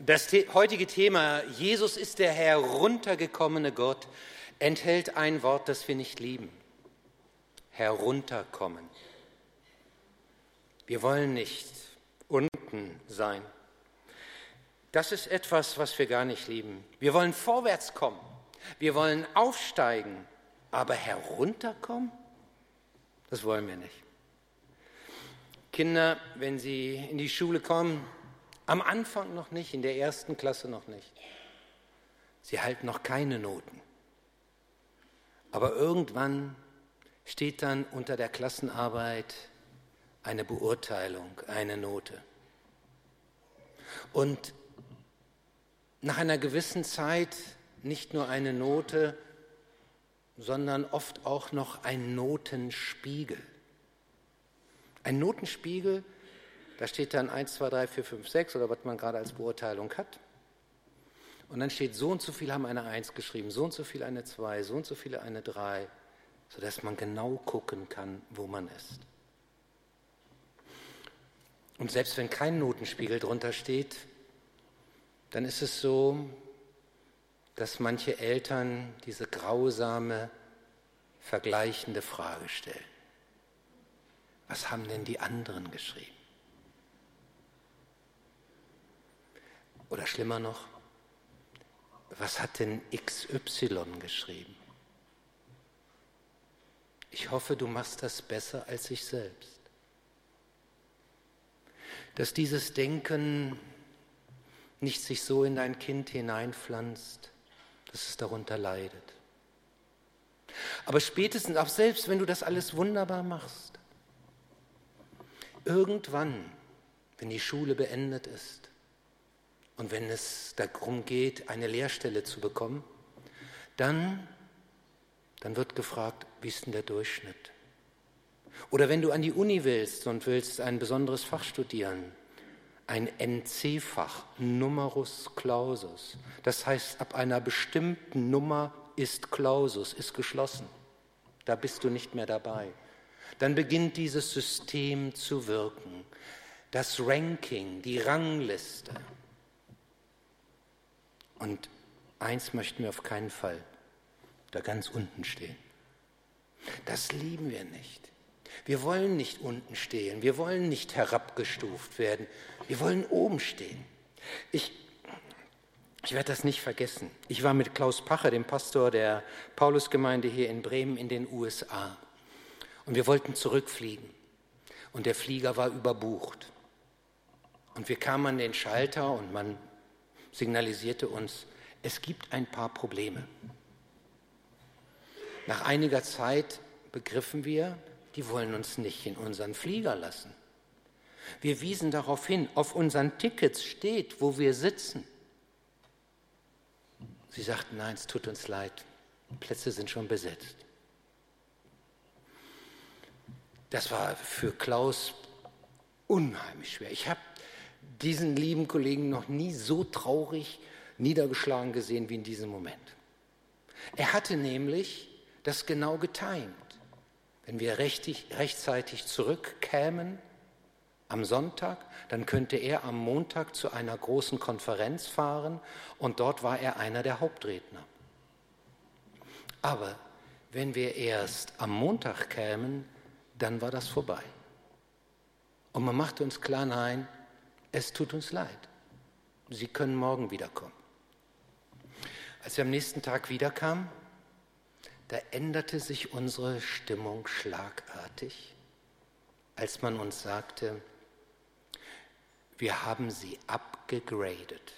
Das heutige Thema, Jesus ist der heruntergekommene Gott, enthält ein Wort, das wir nicht lieben. Herunterkommen. Wir wollen nicht unten sein. Das ist etwas, was wir gar nicht lieben. Wir wollen vorwärts kommen. Wir wollen aufsteigen. Aber herunterkommen? Das wollen wir nicht. Kinder, wenn sie in die Schule kommen, am Anfang noch nicht, in der ersten Klasse noch nicht. Sie halten noch keine Noten. Aber irgendwann steht dann unter der Klassenarbeit eine Beurteilung, eine Note. Und nach einer gewissen Zeit nicht nur eine Note, sondern oft auch noch ein Notenspiegel. Ein Notenspiegel da steht dann 1, 2, 3, 4, 5, 6 oder was man gerade als Beurteilung hat. Und dann steht, so und so viele haben eine 1 geschrieben, so und so viele eine 2, so und so viele eine 3, sodass man genau gucken kann, wo man ist. Und selbst wenn kein Notenspiegel drunter steht, dann ist es so, dass manche Eltern diese grausame, vergleichende Frage stellen. Was haben denn die anderen geschrieben? Oder schlimmer noch, was hat denn XY geschrieben? Ich hoffe, du machst das besser als ich selbst. Dass dieses Denken nicht sich so in dein Kind hineinpflanzt, dass es darunter leidet. Aber spätestens, auch selbst wenn du das alles wunderbar machst, irgendwann, wenn die Schule beendet ist, und wenn es darum geht, eine Lehrstelle zu bekommen, dann, dann wird gefragt, wie ist denn der Durchschnitt? Oder wenn du an die Uni willst und willst ein besonderes Fach studieren, ein NC-Fach, Numerus Clausus. Das heißt, ab einer bestimmten Nummer ist Clausus, ist geschlossen. Da bist du nicht mehr dabei. Dann beginnt dieses System zu wirken. Das Ranking, die Rangliste. Und eins möchten wir auf keinen Fall, da ganz unten stehen. Das lieben wir nicht. Wir wollen nicht unten stehen, wir wollen nicht herabgestuft werden, wir wollen oben stehen. Ich, ich werde das nicht vergessen. Ich war mit Klaus Pacher, dem Pastor der Paulusgemeinde hier in Bremen in den USA. Und wir wollten zurückfliegen. Und der Flieger war überbucht. Und wir kamen an den Schalter und man signalisierte uns, es gibt ein paar Probleme. Nach einiger Zeit begriffen wir, die wollen uns nicht in unseren Flieger lassen. Wir wiesen darauf hin, auf unseren Tickets steht, wo wir sitzen. Sie sagten, nein, es tut uns leid, Plätze sind schon besetzt. Das war für Klaus unheimlich schwer. Ich habe diesen lieben Kollegen noch nie so traurig niedergeschlagen gesehen wie in diesem Moment. Er hatte nämlich das genau getimt. Wenn wir rechtig, rechtzeitig zurückkämen am Sonntag, dann könnte er am Montag zu einer großen Konferenz fahren und dort war er einer der Hauptredner. Aber wenn wir erst am Montag kämen, dann war das vorbei. Und man machte uns klar, nein, es tut uns leid. Sie können morgen wiederkommen. Als wir am nächsten Tag wiederkamen, da änderte sich unsere Stimmung schlagartig, als man uns sagte, wir haben sie abgegradet,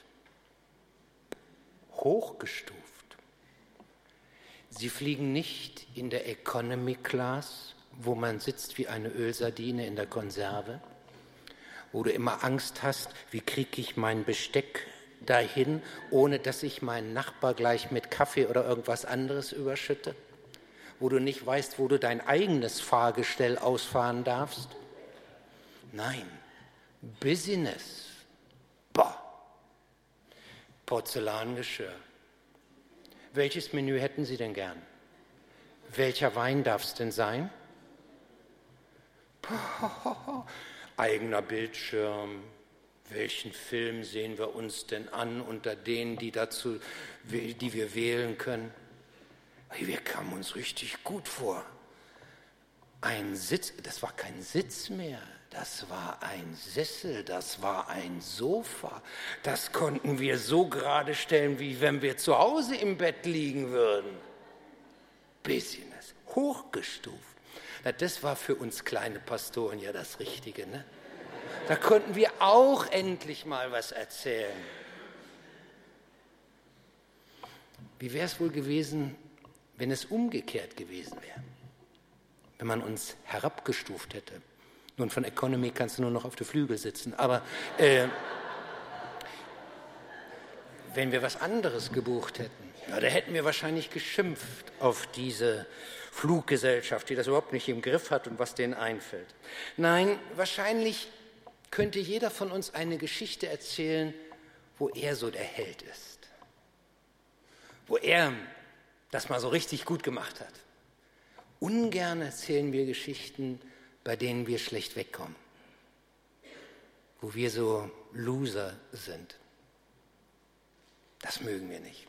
hochgestuft. Sie fliegen nicht in der Economy Class, wo man sitzt wie eine Ölsardine in der Konserve, wo du immer Angst hast, wie kriege ich mein Besteck dahin, ohne dass ich meinen Nachbar gleich mit Kaffee oder irgendwas anderes überschütte, wo du nicht weißt, wo du dein eigenes Fahrgestell ausfahren darfst. Nein, Business. Boah. Porzellangeschirr. Welches Menü hätten Sie denn gern? Welcher Wein darf es denn sein? eigener Bildschirm, welchen Film sehen wir uns denn an unter denen, die, dazu, die wir wählen können? Wir kamen uns richtig gut vor. Ein Sitz, das war kein Sitz mehr, das war ein Sessel, das war ein Sofa. Das konnten wir so gerade stellen, wie wenn wir zu Hause im Bett liegen würden. Business, hochgestuft. Na, das war für uns kleine Pastoren ja das Richtige, ne? Da konnten wir auch endlich mal was erzählen. Wie wäre es wohl gewesen, wenn es umgekehrt gewesen wäre? Wenn man uns herabgestuft hätte. Nun, von Economy kannst du nur noch auf der Flügel sitzen, aber äh, wenn wir was anderes gebucht hätten, ja, da hätten wir wahrscheinlich geschimpft auf diese Fluggesellschaft, die das überhaupt nicht im Griff hat und was denen einfällt. Nein, wahrscheinlich könnte jeder von uns eine Geschichte erzählen, wo er so der Held ist, wo er das mal so richtig gut gemacht hat. Ungern erzählen wir Geschichten, bei denen wir schlecht wegkommen, wo wir so Loser sind. Das mögen wir nicht.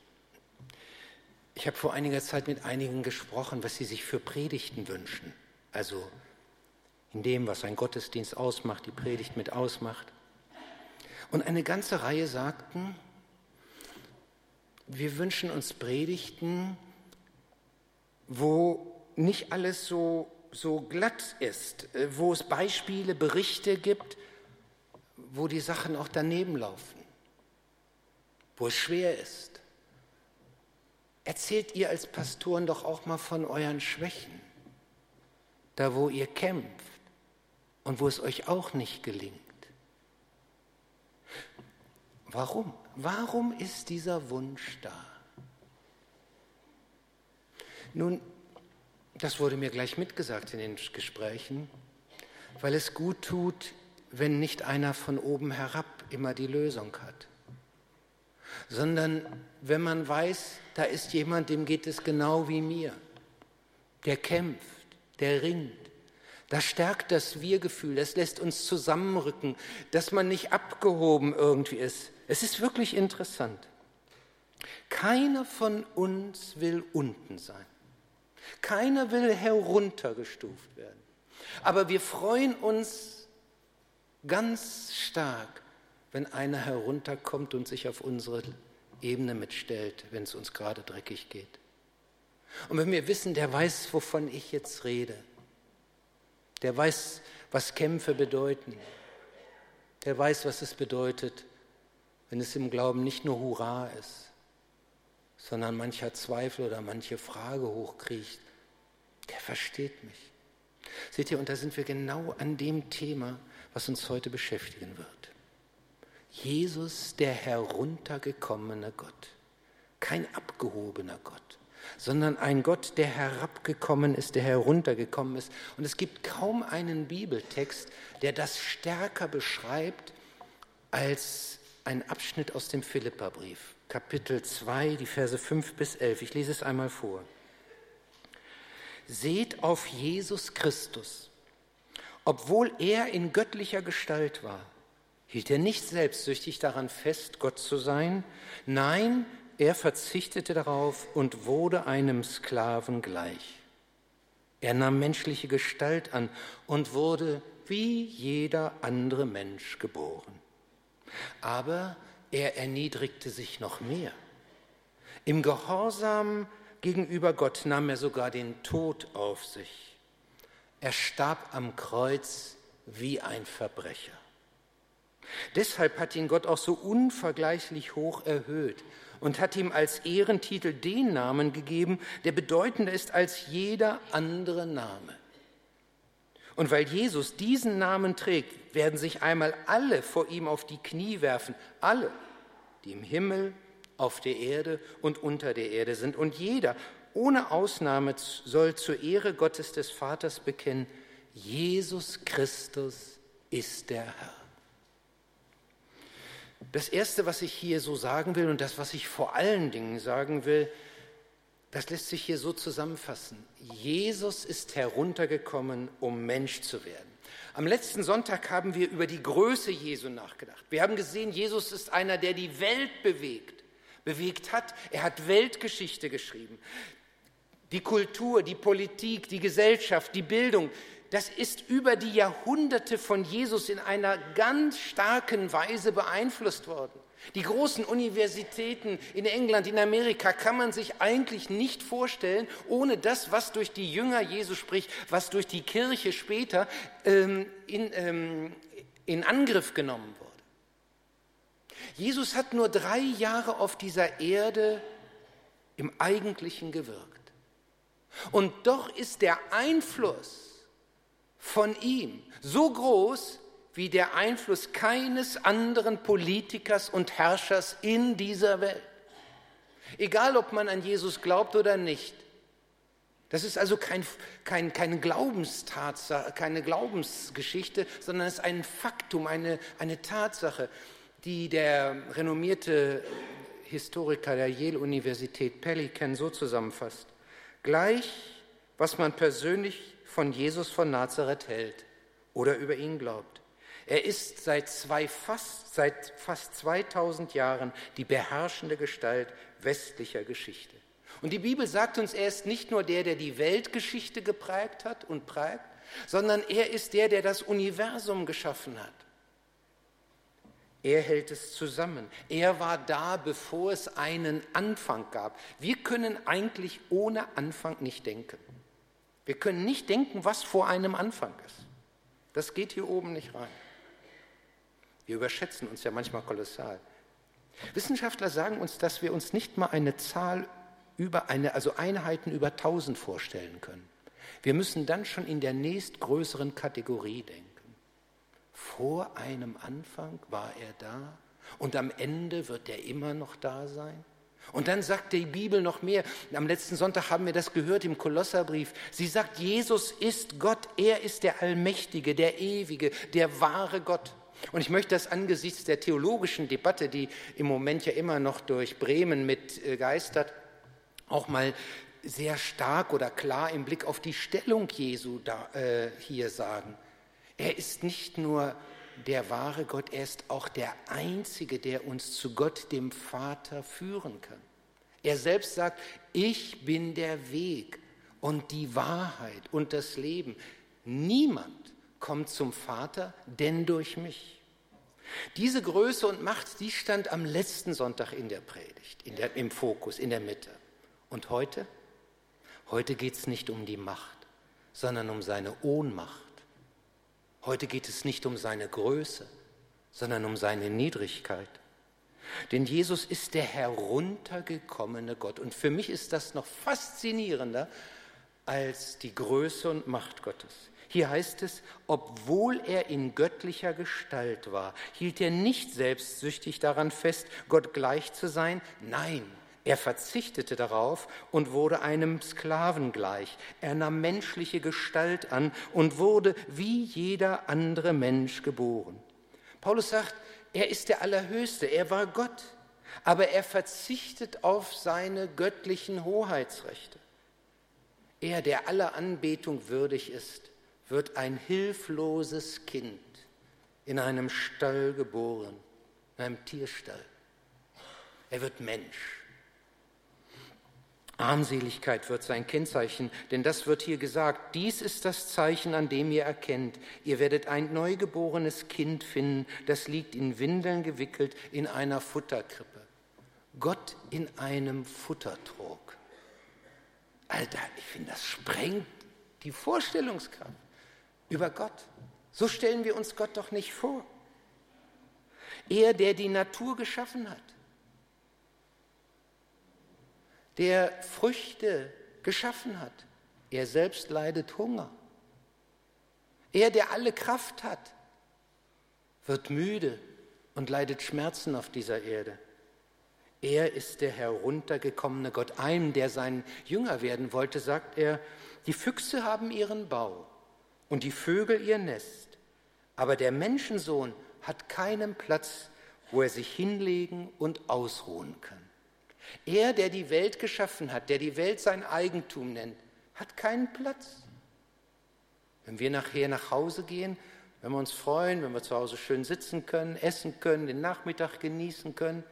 Ich habe vor einiger Zeit mit einigen gesprochen, was sie sich für Predigten wünschen. Also in dem, was ein Gottesdienst ausmacht, die Predigt mit ausmacht. Und eine ganze Reihe sagten, wir wünschen uns Predigten, wo nicht alles so, so glatt ist, äh, wo es Beispiele, Berichte gibt, wo die Sachen auch daneben laufen, wo es schwer ist. Erzählt ihr als Pastoren doch auch mal von euren Schwächen, da wo ihr kämpft und wo es euch auch nicht gelingt. Warum? Warum ist dieser Wunsch da? Nun, das wurde mir gleich mitgesagt in den Gesprächen, weil es gut tut, wenn nicht einer von oben herab immer die Lösung hat, sondern wenn man weiß, da ist jemand, dem geht es genau wie mir, der kämpft, der ringt, das stärkt das Wir-Gefühl, das lässt uns zusammenrücken, dass man nicht abgehoben irgendwie ist. Es ist wirklich interessant. Keiner von uns will unten sein. Keiner will heruntergestuft werden. Aber wir freuen uns ganz stark, wenn einer herunterkommt und sich auf unsere Ebene mitstellt, wenn es uns gerade dreckig geht. Und wenn wir wissen, der weiß, wovon ich jetzt rede, der weiß, was Kämpfe bedeuten. Der weiß, was es bedeutet, wenn es im Glauben nicht nur Hurra ist, sondern mancher Zweifel oder manche Frage hochkriecht. Der versteht mich. Seht ihr, und da sind wir genau an dem Thema, was uns heute beschäftigen wird. Jesus, der heruntergekommene Gott, kein abgehobener Gott, sondern ein Gott, der herabgekommen ist, der heruntergekommen ist. Und es gibt kaum einen Bibeltext, der das stärker beschreibt als ein Abschnitt aus dem Philipperbrief, Kapitel 2, die Verse 5 bis 11. Ich lese es einmal vor. Seht auf Jesus Christus. Obwohl er in göttlicher Gestalt war, hielt er nicht selbstsüchtig daran fest, Gott zu sein. Nein, er verzichtete darauf und wurde einem Sklaven gleich. Er nahm menschliche Gestalt an und wurde wie jeder andere Mensch geboren. Aber er erniedrigte sich noch mehr. Im Gehorsam gegenüber Gott nahm er sogar den Tod auf sich. Er starb am Kreuz wie ein Verbrecher. Deshalb hat ihn Gott auch so unvergleichlich hoch erhöht und hat ihm als Ehrentitel den Namen gegeben, der bedeutender ist als jeder andere Name. Und weil Jesus diesen Namen trägt, werden sich einmal alle vor ihm auf die Knie werfen, alle, die im Himmel, auf der Erde und unter der Erde sind. Und jeder, ohne Ausnahme, soll zur Ehre Gottes des Vaters bekennen, Jesus Christus ist der Herr. Das Erste, was ich hier so sagen will und das, was ich vor allen Dingen sagen will, das lässt sich hier so zusammenfassen. Jesus ist heruntergekommen, um Mensch zu werden. Am letzten Sonntag haben wir über die Größe Jesu nachgedacht. Wir haben gesehen, Jesus ist einer, der die Welt bewegt, bewegt hat. Er hat Weltgeschichte geschrieben. Die Kultur, die Politik, die Gesellschaft, die Bildung, das ist über die Jahrhunderte von Jesus in einer ganz starken Weise beeinflusst worden. Die großen Universitäten in England, in Amerika kann man sich eigentlich nicht vorstellen, ohne das, was durch die Jünger Jesu spricht, was durch die Kirche später ähm, in, ähm, in Angriff genommen wurde. Jesus hat nur drei Jahre auf dieser Erde im Eigentlichen gewirkt. Und doch ist der Einfluss von ihm so groß, wie der Einfluss keines anderen Politikers und Herrschers in dieser Welt. Egal, ob man an Jesus glaubt oder nicht. Das ist also kein, kein, keine Glaubenstatsache, keine Glaubensgeschichte, sondern es ist ein Faktum, eine, eine Tatsache, die der renommierte Historiker der Yale-Universität Pelican so zusammenfasst. Gleich, was man persönlich von Jesus von Nazareth hält oder über ihn glaubt. Er ist seit, zwei, fast, seit fast 2000 Jahren die beherrschende Gestalt westlicher Geschichte. Und die Bibel sagt uns, er ist nicht nur der, der die Weltgeschichte geprägt hat und prägt, sondern er ist der, der das Universum geschaffen hat. Er hält es zusammen. Er war da, bevor es einen Anfang gab. Wir können eigentlich ohne Anfang nicht denken. Wir können nicht denken, was vor einem Anfang ist. Das geht hier oben nicht rein. Wir überschätzen uns ja manchmal kolossal. Wissenschaftler sagen uns, dass wir uns nicht mal eine Zahl über eine, also Einheiten über 1000 vorstellen können. Wir müssen dann schon in der nächstgrößeren Kategorie denken. Vor einem Anfang war er da und am Ende wird er immer noch da sein. Und dann sagt die Bibel noch mehr. Am letzten Sonntag haben wir das gehört im Kolosserbrief. Sie sagt, Jesus ist Gott, er ist der Allmächtige, der Ewige, der wahre Gott. Und ich möchte das angesichts der theologischen Debatte, die im Moment ja immer noch durch Bremen mitgeistert, auch mal sehr stark oder klar im Blick auf die Stellung Jesu da, äh, hier sagen. Er ist nicht nur der wahre Gott, er ist auch der Einzige, der uns zu Gott, dem Vater, führen kann. Er selbst sagt, ich bin der Weg und die Wahrheit und das Leben. Niemand kommt zum Vater, denn durch mich. Diese Größe und Macht, die stand am letzten Sonntag in der Predigt, in der, im Fokus, in der Mitte. Und heute? Heute geht es nicht um die Macht, sondern um seine Ohnmacht. Heute geht es nicht um seine Größe, sondern um seine Niedrigkeit. Denn Jesus ist der heruntergekommene Gott. Und für mich ist das noch faszinierender als die Größe und Macht Gottes. Hier heißt es, obwohl er in göttlicher Gestalt war, hielt er nicht selbstsüchtig daran fest, Gott gleich zu sein. Nein, er verzichtete darauf und wurde einem Sklaven gleich. Er nahm menschliche Gestalt an und wurde wie jeder andere Mensch geboren. Paulus sagt, er ist der Allerhöchste, er war Gott, aber er verzichtet auf seine göttlichen Hoheitsrechte. Er, der aller Anbetung würdig ist, wird ein hilfloses Kind in einem Stall geboren, in einem Tierstall. Er wird Mensch. Armseligkeit wird sein Kennzeichen, denn das wird hier gesagt. Dies ist das Zeichen, an dem ihr erkennt. Ihr werdet ein neugeborenes Kind finden, das liegt in Windeln gewickelt in einer Futterkrippe. Gott in einem Futtertrog. Alter, ich finde, das sprengt die Vorstellungskraft über Gott. So stellen wir uns Gott doch nicht vor. Er, der die Natur geschaffen hat, der Früchte geschaffen hat, er selbst leidet Hunger. Er, der alle Kraft hat, wird müde und leidet Schmerzen auf dieser Erde. Er ist der heruntergekommene Gott. Einem, der sein Jünger werden wollte, sagt er, die Füchse haben ihren Bau und die Vögel ihr Nest. Aber der Menschensohn hat keinen Platz, wo er sich hinlegen und ausruhen kann. Er, der die Welt geschaffen hat, der die Welt sein Eigentum nennt, hat keinen Platz. Wenn wir nachher nach Hause gehen, Wenn wir uns freuen, wenn wir zu Hause schön sitzen können, essen können, den Nachmittag genießen können,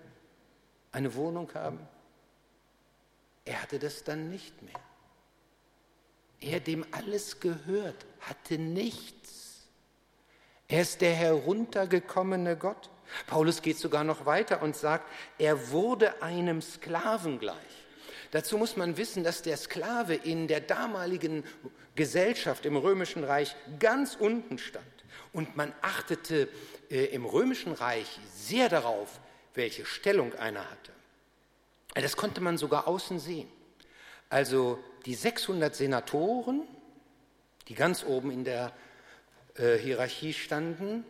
eine Wohnung haben. Er hatte das dann nicht mehr. Er, dem alles gehört, hatte nichts. Er ist der heruntergekommene Gott. Paulus geht sogar noch weiter und sagt, er wurde einem Sklaven gleich. Dazu muss man wissen, dass der Sklave in der damaligen Gesellschaft im römischen Reich ganz unten stand. Und man achtete äh, im römischen Reich sehr darauf, welche Stellung einer hatte. Das konnte man sogar außen sehen. Also die 600 Senatoren, die ganz oben in der äh, Hierarchie standen,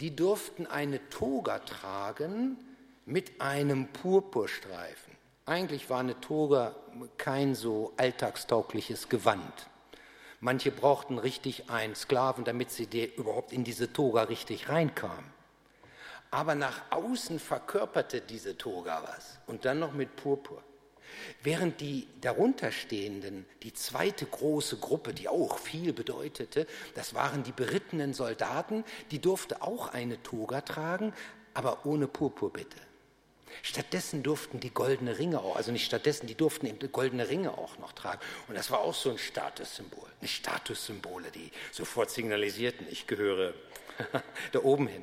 die durften eine Toga tragen mit einem Purpurstreifen. Eigentlich war eine Toga kein so alltagstaugliches Gewand. Manche brauchten richtig einen Sklaven, damit sie überhaupt in diese Toga richtig reinkamen. Aber nach außen verkörperte diese Toga was und dann noch mit Purpur. Während die darunterstehenden, die zweite große Gruppe, die auch viel bedeutete, das waren die berittenen Soldaten, die durfte auch eine Toga tragen, aber ohne Purpur bitte. Stattdessen durften die goldene Ringe auch, also nicht stattdessen, die durften eben goldene Ringe auch noch tragen. Und das war auch so ein Statussymbol, eine Statussymbole, die sofort signalisierten, ich gehöre da oben hin.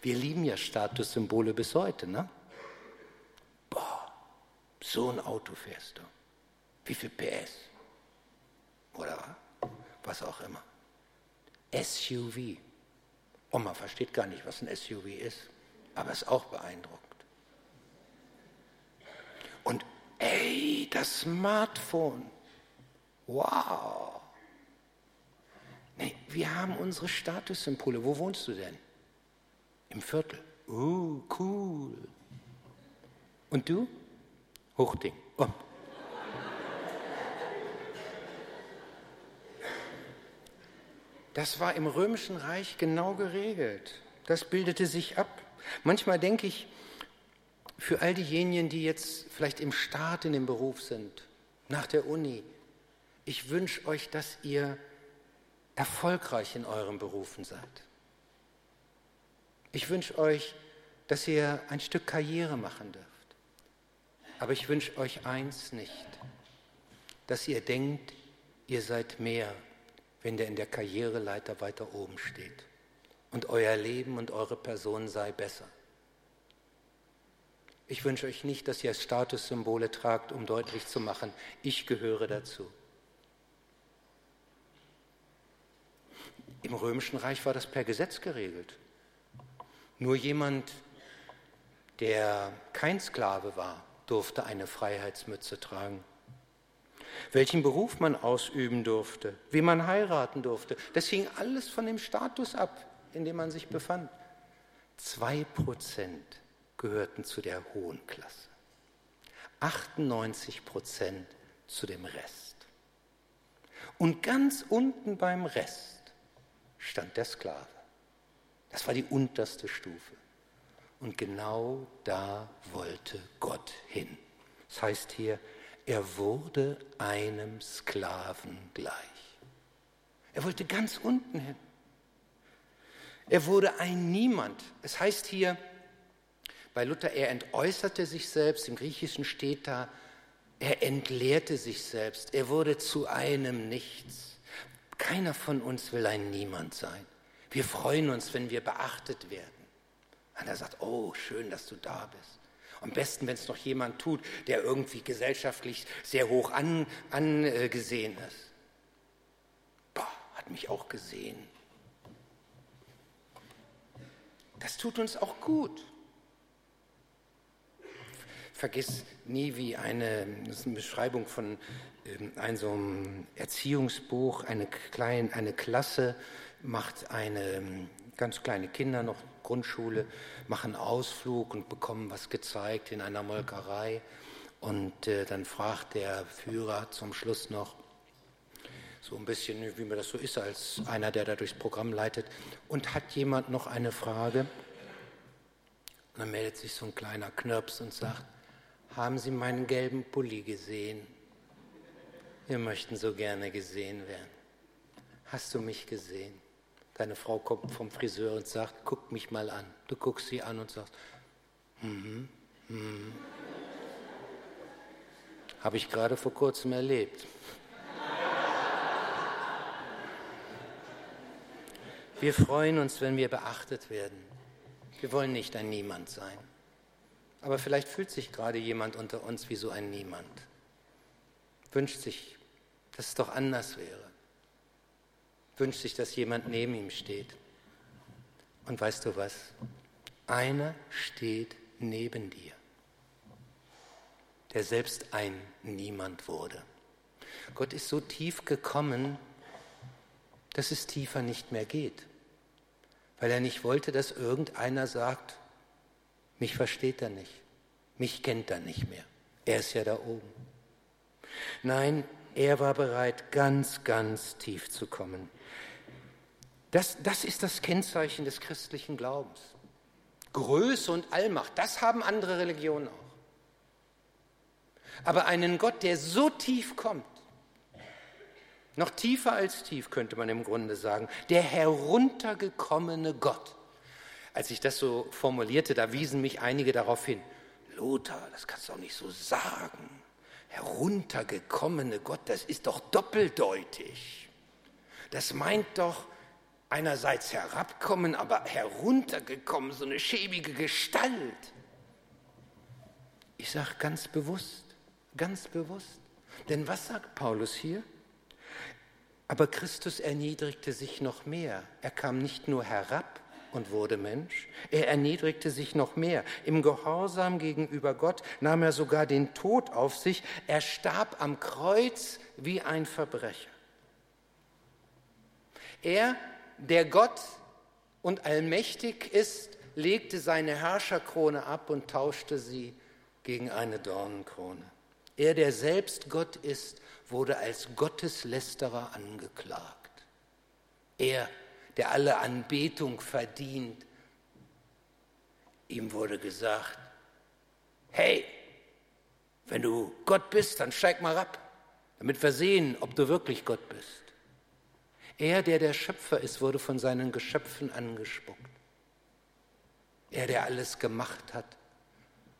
Wir lieben ja Statussymbole bis heute, ne? Boah, so ein Auto fährst du. Wie viel PS? Oder was auch immer. SUV. Und man versteht gar nicht, was ein SUV ist, aber es ist auch beeindruckend. Und ey, das Smartphone. Wow. Nee, wir haben unsere Statussymbole. Wo wohnst du denn? Im Viertel. Oh, cool. Und du? Hochding. Oh. Das war im Römischen Reich genau geregelt. Das bildete sich ab. Manchmal denke ich, für all diejenigen, die jetzt vielleicht im Start in dem Beruf sind, nach der Uni, ich wünsche euch, dass ihr erfolgreich in euren Berufen seid. Ich wünsche euch, dass ihr ein Stück Karriere machen dürft. Aber ich wünsche euch eins nicht, dass ihr denkt, ihr seid mehr, wenn der in der Karriereleiter weiter oben steht und euer Leben und eure Person sei besser. Ich wünsche euch nicht, dass ihr Statussymbole tragt, um deutlich zu machen, ich gehöre dazu. Im Römischen Reich war das per Gesetz geregelt. Nur jemand, der kein Sklave war, durfte eine Freiheitsmütze tragen. Welchen Beruf man ausüben durfte, wie man heiraten durfte, das hing alles von dem Status ab, in dem man sich befand. Zwei Prozent gehörten zu der hohen Klasse. 98 Prozent zu dem Rest. Und ganz unten beim Rest stand der Sklave. Das war die unterste Stufe. Und genau da wollte Gott hin. Das heißt hier, er wurde einem Sklaven gleich. Er wollte ganz unten hin. Er wurde ein Niemand. Es heißt hier, bei Luther, er entäußerte sich selbst, im Griechischen steht da, er entleerte sich selbst, er wurde zu einem Nichts. Keiner von uns will ein Niemand sein. Wir freuen uns, wenn wir beachtet werden. Und er sagt, oh, schön, dass du da bist. Am besten, wenn es noch jemand tut, der irgendwie gesellschaftlich sehr hoch an, angesehen ist. Boah, hat mich auch gesehen. Das tut uns auch gut vergiss nie, wie eine, das ist eine Beschreibung von ähm, so einem Erziehungsbuch, eine, klein, eine Klasse macht eine, ähm, ganz kleine Kinder noch, Grundschule, machen Ausflug und bekommen was gezeigt in einer Molkerei. Und äh, dann fragt der Führer zum Schluss noch, so ein bisschen, wie mir das so ist, als einer, der da durchs Programm leitet, und hat jemand noch eine Frage? Und dann meldet sich so ein kleiner Knirps und sagt, haben Sie meinen gelben Pulli gesehen? Wir möchten so gerne gesehen werden. Hast du mich gesehen? Deine Frau kommt vom Friseur und sagt, guck mich mal an. Du guckst sie an und sagst, mhm, mhm. Habe ich gerade vor kurzem erlebt. Wir freuen uns, wenn wir beachtet werden. Wir wollen nicht ein Niemand sein. Aber vielleicht fühlt sich gerade jemand unter uns wie so ein Niemand. Wünscht sich, dass es doch anders wäre. Wünscht sich, dass jemand neben ihm steht. Und weißt du was? Einer steht neben dir, der selbst ein Niemand wurde. Gott ist so tief gekommen, dass es tiefer nicht mehr geht, weil er nicht wollte, dass irgendeiner sagt, mich versteht er nicht. Mich kennt er nicht mehr. Er ist ja da oben. Nein, er war bereit, ganz, ganz tief zu kommen. Das, das ist das Kennzeichen des christlichen Glaubens. Größe und Allmacht, das haben andere Religionen auch. Aber einen Gott, der so tief kommt, noch tiefer als tief könnte man im Grunde sagen, der heruntergekommene Gott, als ich das so formulierte, da wiesen mich einige darauf hin. Lothar, das kannst du auch nicht so sagen. Heruntergekommene Gott, das ist doch doppeldeutig. Das meint doch einerseits herabkommen, aber heruntergekommen, so eine schäbige Gestalt. Ich sage ganz bewusst, ganz bewusst. Denn was sagt Paulus hier? Aber Christus erniedrigte sich noch mehr. Er kam nicht nur herab, und wurde Mensch. Er erniedrigte sich noch mehr. Im Gehorsam gegenüber Gott nahm er sogar den Tod auf sich. Er starb am Kreuz wie ein Verbrecher. Er, der Gott und allmächtig ist, legte seine Herrscherkrone ab und tauschte sie gegen eine Dornenkrone. Er, der selbst Gott ist, wurde als Gotteslästerer angeklagt. Er, der alle Anbetung verdient. Ihm wurde gesagt, hey, wenn du Gott bist, dann steig mal ab, damit wir sehen, ob du wirklich Gott bist. Er, der der Schöpfer ist, wurde von seinen Geschöpfen angespuckt. Er, der alles gemacht hat,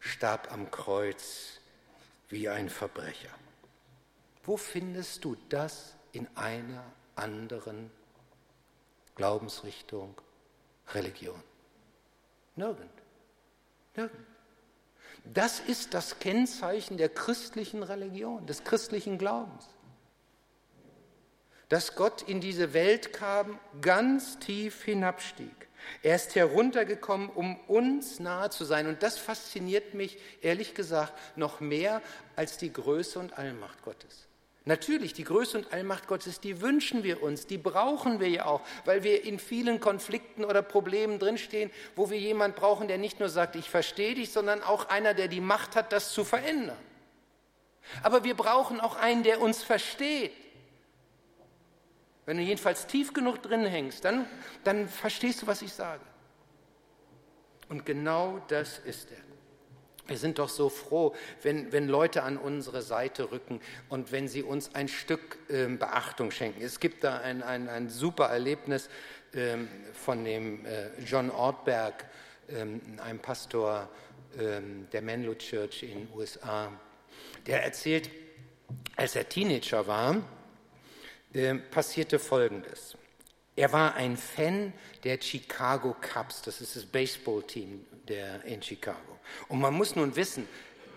starb am Kreuz wie ein Verbrecher. Wo findest du das in einer anderen Glaubensrichtung, Religion. Nirgend. Nirgend. Das ist das Kennzeichen der christlichen Religion, des christlichen Glaubens. Dass Gott in diese Welt kam, ganz tief hinabstieg. Er ist heruntergekommen, um uns nahe zu sein. Und das fasziniert mich, ehrlich gesagt, noch mehr als die Größe und Allmacht Gottes. Natürlich, die Größe und Allmacht Gottes, die wünschen wir uns, die brauchen wir ja auch, weil wir in vielen Konflikten oder Problemen drinstehen, wo wir jemanden brauchen, der nicht nur sagt, ich verstehe dich, sondern auch einer, der die Macht hat, das zu verändern. Aber wir brauchen auch einen, der uns versteht. Wenn du jedenfalls tief genug drin hängst, dann, dann verstehst du, was ich sage. Und genau das ist er. Wir sind doch so froh, wenn, wenn Leute an unsere Seite rücken und wenn sie uns ein Stück ähm, Beachtung schenken. Es gibt da ein, ein, ein super Erlebnis ähm, von dem äh, John Ortberg, ähm, einem Pastor ähm, der Menlo Church in den USA. Der erzählt, als er Teenager war, äh, passierte Folgendes. Er war ein Fan der Chicago Cubs, das ist das Baseballteam in Chicago. Und man muss nun wissen,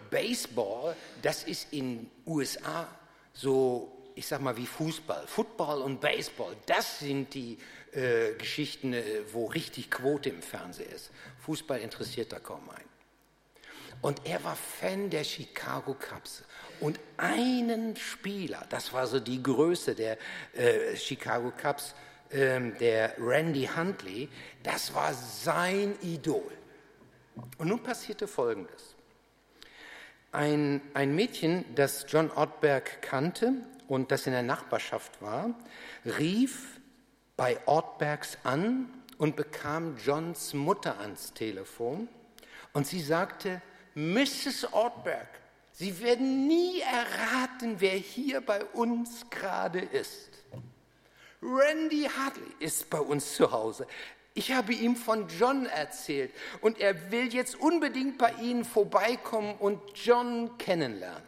Baseball, das ist in USA so, ich sag mal, wie Fußball. Football und Baseball, das sind die äh, Geschichten, äh, wo richtig Quote im Fernsehen ist. Fußball interessiert da kaum einen. Und er war Fan der Chicago Cubs. Und einen Spieler, das war so die Größe der äh, Chicago Cubs, ähm, der Randy Huntley, das war sein Idol. Und nun passierte Folgendes. Ein, ein Mädchen, das John Ortberg kannte und das in der Nachbarschaft war, rief bei Ortbergs an und bekam Johns Mutter ans Telefon und sie sagte, Mrs. Ortberg, Sie werden nie erraten, wer hier bei uns gerade ist. Randy Hartley ist bei uns zu Hause. Ich habe ihm von John erzählt und er will jetzt unbedingt bei Ihnen vorbeikommen und John kennenlernen.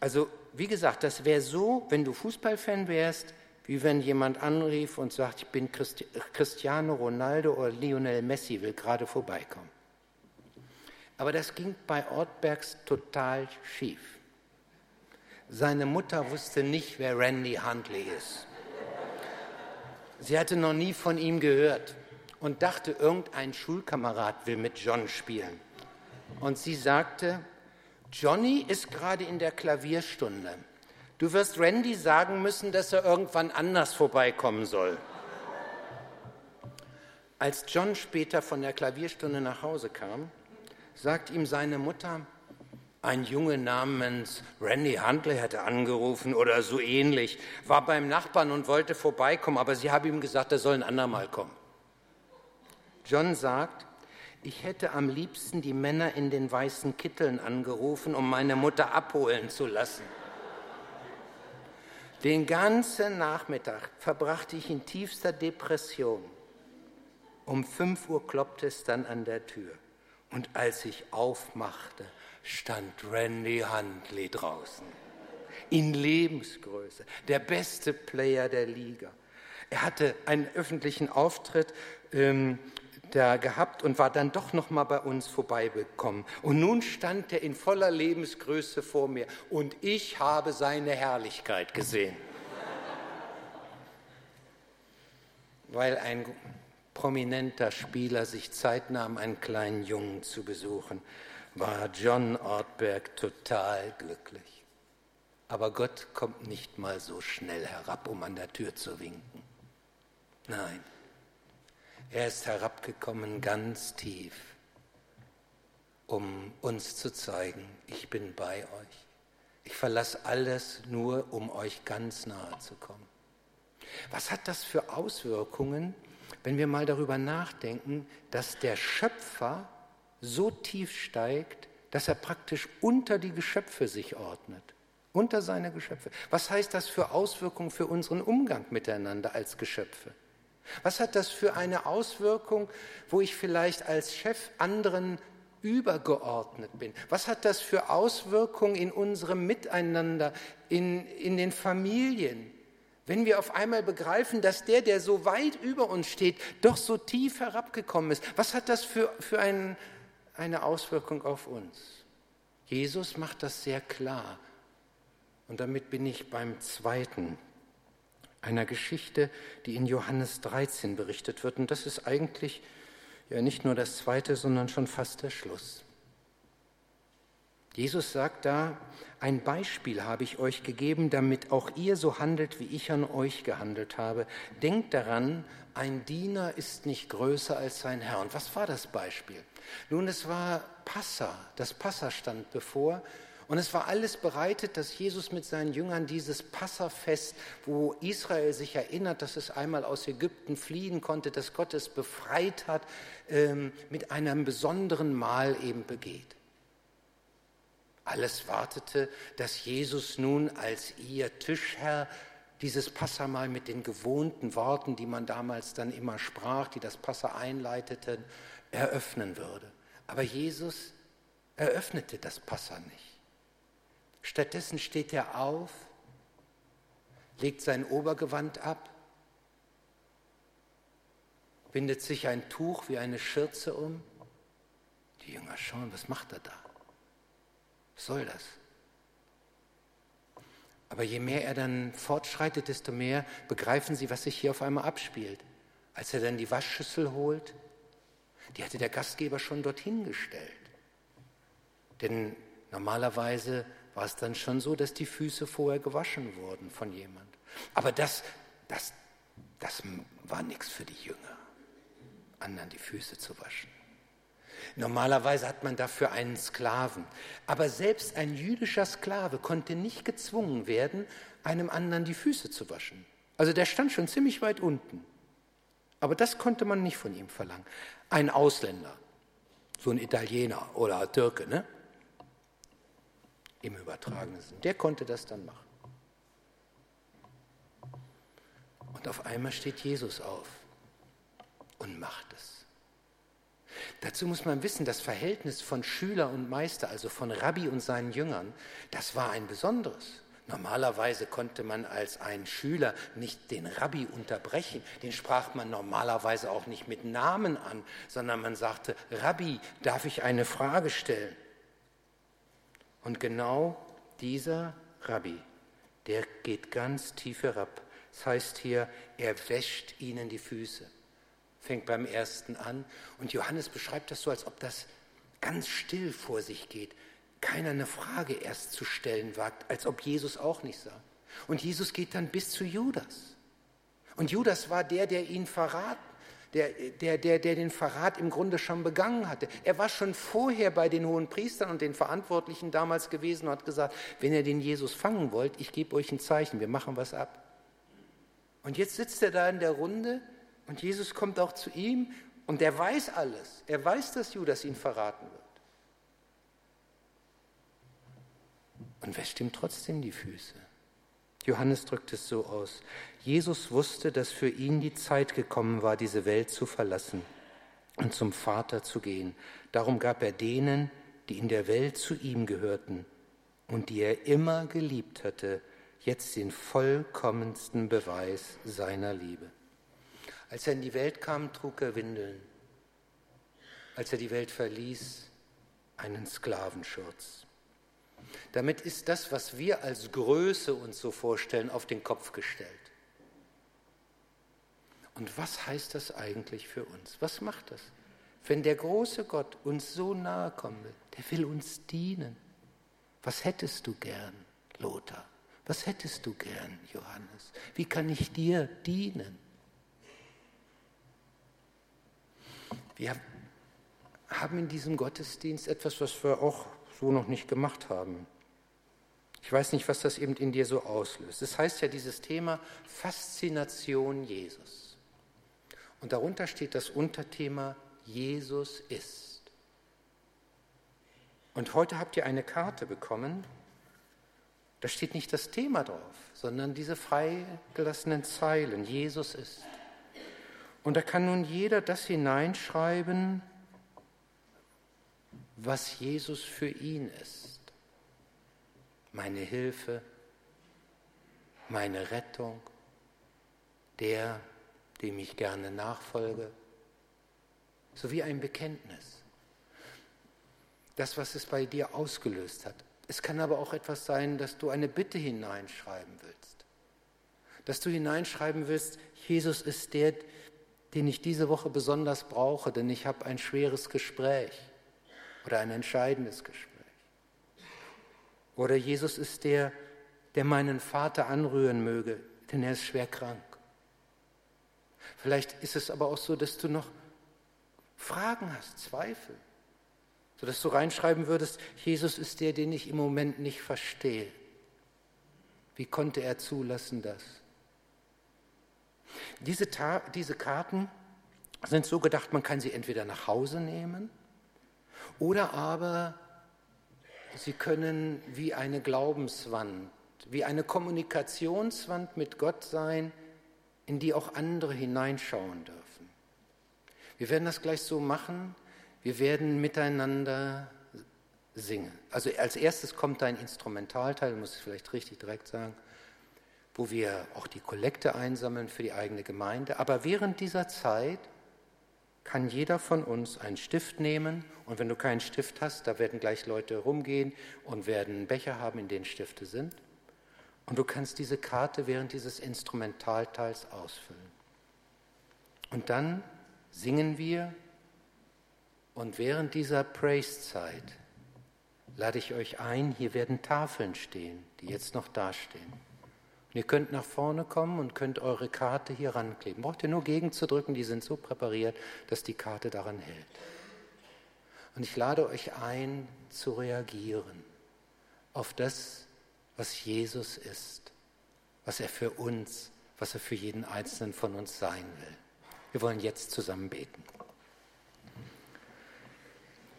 Also, wie gesagt, das wäre so, wenn du Fußballfan wärst, wie wenn jemand anrief und sagt, ich bin Christi Cristiano Ronaldo oder Lionel Messi, will gerade vorbeikommen. Aber das ging bei Ortbergs total schief. Seine Mutter wusste nicht, wer Randy Huntley ist. Sie hatte noch nie von ihm gehört und dachte, irgendein Schulkamerad will mit John spielen. Und sie sagte, Johnny ist gerade in der Klavierstunde. Du wirst Randy sagen müssen, dass er irgendwann anders vorbeikommen soll. Als John später von der Klavierstunde nach Hause kam, sagt ihm seine Mutter, ein Junge namens Randy Huntley hätte angerufen oder so ähnlich, war beim Nachbarn und wollte vorbeikommen, aber sie habe ihm gesagt, er soll ein andermal kommen. John sagt, ich hätte am liebsten die Männer in den weißen Kitteln angerufen, um meine Mutter abholen zu lassen. Den ganzen Nachmittag verbrachte ich in tiefster Depression. Um fünf Uhr kloppte es dann an der Tür. Und als ich aufmachte, stand Randy Huntley draußen. In Lebensgröße, der beste Player der Liga. Er hatte einen öffentlichen Auftritt ähm, da gehabt und war dann doch noch mal bei uns vorbeigekommen. Und nun stand er in voller Lebensgröße vor mir und ich habe seine Herrlichkeit gesehen. Weil ein prominenter Spieler sich Zeit nahm, einen kleinen Jungen zu besuchen, war John Ortberg total glücklich. Aber Gott kommt nicht mal so schnell herab, um an der Tür zu winken. Nein, er ist herabgekommen ganz tief, um uns zu zeigen, ich bin bei euch. Ich verlasse alles nur, um euch ganz nahe zu kommen. Was hat das für Auswirkungen wenn wir mal darüber nachdenken, dass der Schöpfer so tief steigt, dass er praktisch unter die Geschöpfe sich ordnet, unter seine Geschöpfe. Was heißt das für Auswirkungen für unseren Umgang miteinander als Geschöpfe? Was hat das für eine Auswirkung, wo ich vielleicht als Chef anderen übergeordnet bin? Was hat das für Auswirkungen in unserem Miteinander, in, in den Familien? Wenn wir auf einmal begreifen, dass der, der so weit über uns steht, doch so tief herabgekommen ist, was hat das für, für ein, eine Auswirkung auf uns? Jesus macht das sehr klar. Und damit bin ich beim zweiten, einer Geschichte, die in Johannes 13 berichtet wird. Und das ist eigentlich ja nicht nur das zweite, sondern schon fast der Schluss. Jesus sagt da, ein Beispiel habe ich euch gegeben, damit auch ihr so handelt, wie ich an euch gehandelt habe. Denkt daran, ein Diener ist nicht größer als sein Herr. Und was war das Beispiel? Nun, es war Passa, das Passa stand bevor. Und es war alles bereitet, dass Jesus mit seinen Jüngern dieses Passafest, wo Israel sich erinnert, dass es einmal aus Ägypten fliehen konnte, dass Gott es befreit hat, ähm, mit einem besonderen Mahl eben begeht. Alles wartete, dass Jesus nun als ihr Tischherr dieses Passamal mit den gewohnten Worten, die man damals dann immer sprach, die das Passa einleiteten, eröffnen würde. Aber Jesus eröffnete das Passa nicht. Stattdessen steht er auf, legt sein Obergewand ab, bindet sich ein Tuch wie eine Schürze um. Die Jünger schauen, was macht er da? Soll das? Aber je mehr er dann fortschreitet, desto mehr begreifen sie, was sich hier auf einmal abspielt. Als er dann die Waschschüssel holt, die hatte der Gastgeber schon dorthin gestellt. Denn normalerweise war es dann schon so, dass die Füße vorher gewaschen wurden von jemand. Aber das, das, das war nichts für die Jünger, anderen die Füße zu waschen. Normalerweise hat man dafür einen Sklaven. Aber selbst ein jüdischer Sklave konnte nicht gezwungen werden, einem anderen die Füße zu waschen. Also der stand schon ziemlich weit unten. Aber das konnte man nicht von ihm verlangen. Ein Ausländer, so ein Italiener oder Türke, ne? Im übertragenen Sinn, der konnte das dann machen. Und auf einmal steht Jesus auf und macht es. Dazu muss man wissen, das Verhältnis von Schüler und Meister, also von Rabbi und seinen Jüngern, das war ein besonderes. Normalerweise konnte man als ein Schüler nicht den Rabbi unterbrechen, den sprach man normalerweise auch nicht mit Namen an, sondern man sagte, Rabbi, darf ich eine Frage stellen? Und genau dieser Rabbi, der geht ganz tief herab. Das heißt hier, er wäscht ihnen die Füße. Fängt beim ersten an. Und Johannes beschreibt das so, als ob das ganz still vor sich geht. Keiner eine Frage erst zu stellen wagt, als ob Jesus auch nicht sah. Und Jesus geht dann bis zu Judas. Und Judas war der, der ihn verraten der, der, der, der den Verrat im Grunde schon begangen hatte. Er war schon vorher bei den hohen Priestern und den Verantwortlichen damals gewesen und hat gesagt, wenn ihr den Jesus fangen wollt, ich gebe euch ein Zeichen, wir machen was ab. Und jetzt sitzt er da in der Runde und Jesus kommt auch zu ihm und er weiß alles. Er weiß, dass Judas ihn verraten wird. Und wäscht ihm trotzdem die Füße. Johannes drückt es so aus. Jesus wusste, dass für ihn die Zeit gekommen war, diese Welt zu verlassen und zum Vater zu gehen. Darum gab er denen, die in der Welt zu ihm gehörten und die er immer geliebt hatte, jetzt den vollkommensten Beweis seiner Liebe. Als er in die Welt kam, trug er Windeln. Als er die Welt verließ, einen Sklavenschurz. Damit ist das, was wir als Größe uns so vorstellen, auf den Kopf gestellt. Und was heißt das eigentlich für uns? Was macht das? Wenn der große Gott uns so nahe kommen will, der will uns dienen. Was hättest du gern, Lothar? Was hättest du gern, Johannes? Wie kann ich dir dienen? Wir haben in diesem Gottesdienst etwas, was wir auch so noch nicht gemacht haben. Ich weiß nicht, was das eben in dir so auslöst. Das heißt ja dieses Thema Faszination Jesus. Und darunter steht das Unterthema Jesus ist. Und heute habt ihr eine Karte bekommen. Da steht nicht das Thema drauf, sondern diese freigelassenen Zeilen. Jesus ist. Und da kann nun jeder das hineinschreiben, was Jesus für ihn ist. Meine Hilfe, meine Rettung, der, dem ich gerne nachfolge, so wie ein Bekenntnis. Das, was es bei dir ausgelöst hat. Es kann aber auch etwas sein, dass du eine Bitte hineinschreiben willst. Dass du hineinschreiben willst, Jesus ist der, den ich diese Woche besonders brauche, denn ich habe ein schweres Gespräch oder ein entscheidendes Gespräch. Oder Jesus ist der, der meinen Vater anrühren möge, denn er ist schwer krank. Vielleicht ist es aber auch so, dass du noch Fragen hast, Zweifel, sodass du reinschreiben würdest, Jesus ist der, den ich im Moment nicht verstehe. Wie konnte er zulassen das? Diese, diese Karten sind so gedacht, man kann sie entweder nach Hause nehmen oder aber sie können wie eine Glaubenswand, wie eine Kommunikationswand mit Gott sein, in die auch andere hineinschauen dürfen. Wir werden das gleich so machen. Wir werden miteinander singen. Also als erstes kommt ein Instrumentalteil, muss ich vielleicht richtig direkt sagen, wo wir auch die Kollekte einsammeln für die eigene Gemeinde. Aber während dieser Zeit kann jeder von uns einen Stift nehmen und wenn du keinen Stift hast, da werden gleich Leute rumgehen und werden Becher haben, in denen Stifte sind. Und du kannst diese Karte während dieses Instrumentalteils ausfüllen. Und dann singen wir und während dieser Praise-Zeit lade ich euch ein, hier werden Tafeln stehen, die jetzt noch dastehen. Ihr könnt nach vorne kommen und könnt eure Karte hier rankleben. Braucht ihr nur gegenzudrücken, die sind so präpariert, dass die Karte daran hält. Und ich lade euch ein, zu reagieren auf das, was Jesus ist, was er für uns, was er für jeden Einzelnen von uns sein will. Wir wollen jetzt zusammen beten.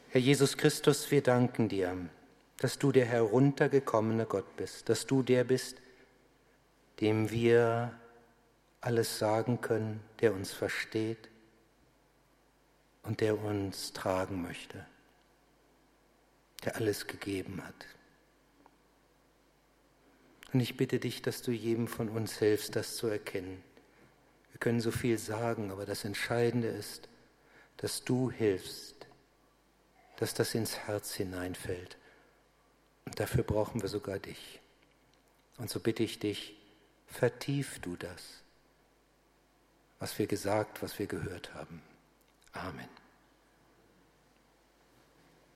Herr Jesus Christus, wir danken dir, dass du der heruntergekommene Gott bist, dass du der bist, dem wir alles sagen können, der uns versteht und der uns tragen möchte, der alles gegeben hat. Und ich bitte dich, dass du jedem von uns hilfst, das zu erkennen. Wir können so viel sagen, aber das Entscheidende ist, dass du hilfst, dass das ins Herz hineinfällt. Und dafür brauchen wir sogar dich. Und so bitte ich dich, vertief du das, was wir gesagt, was wir gehört haben. Amen.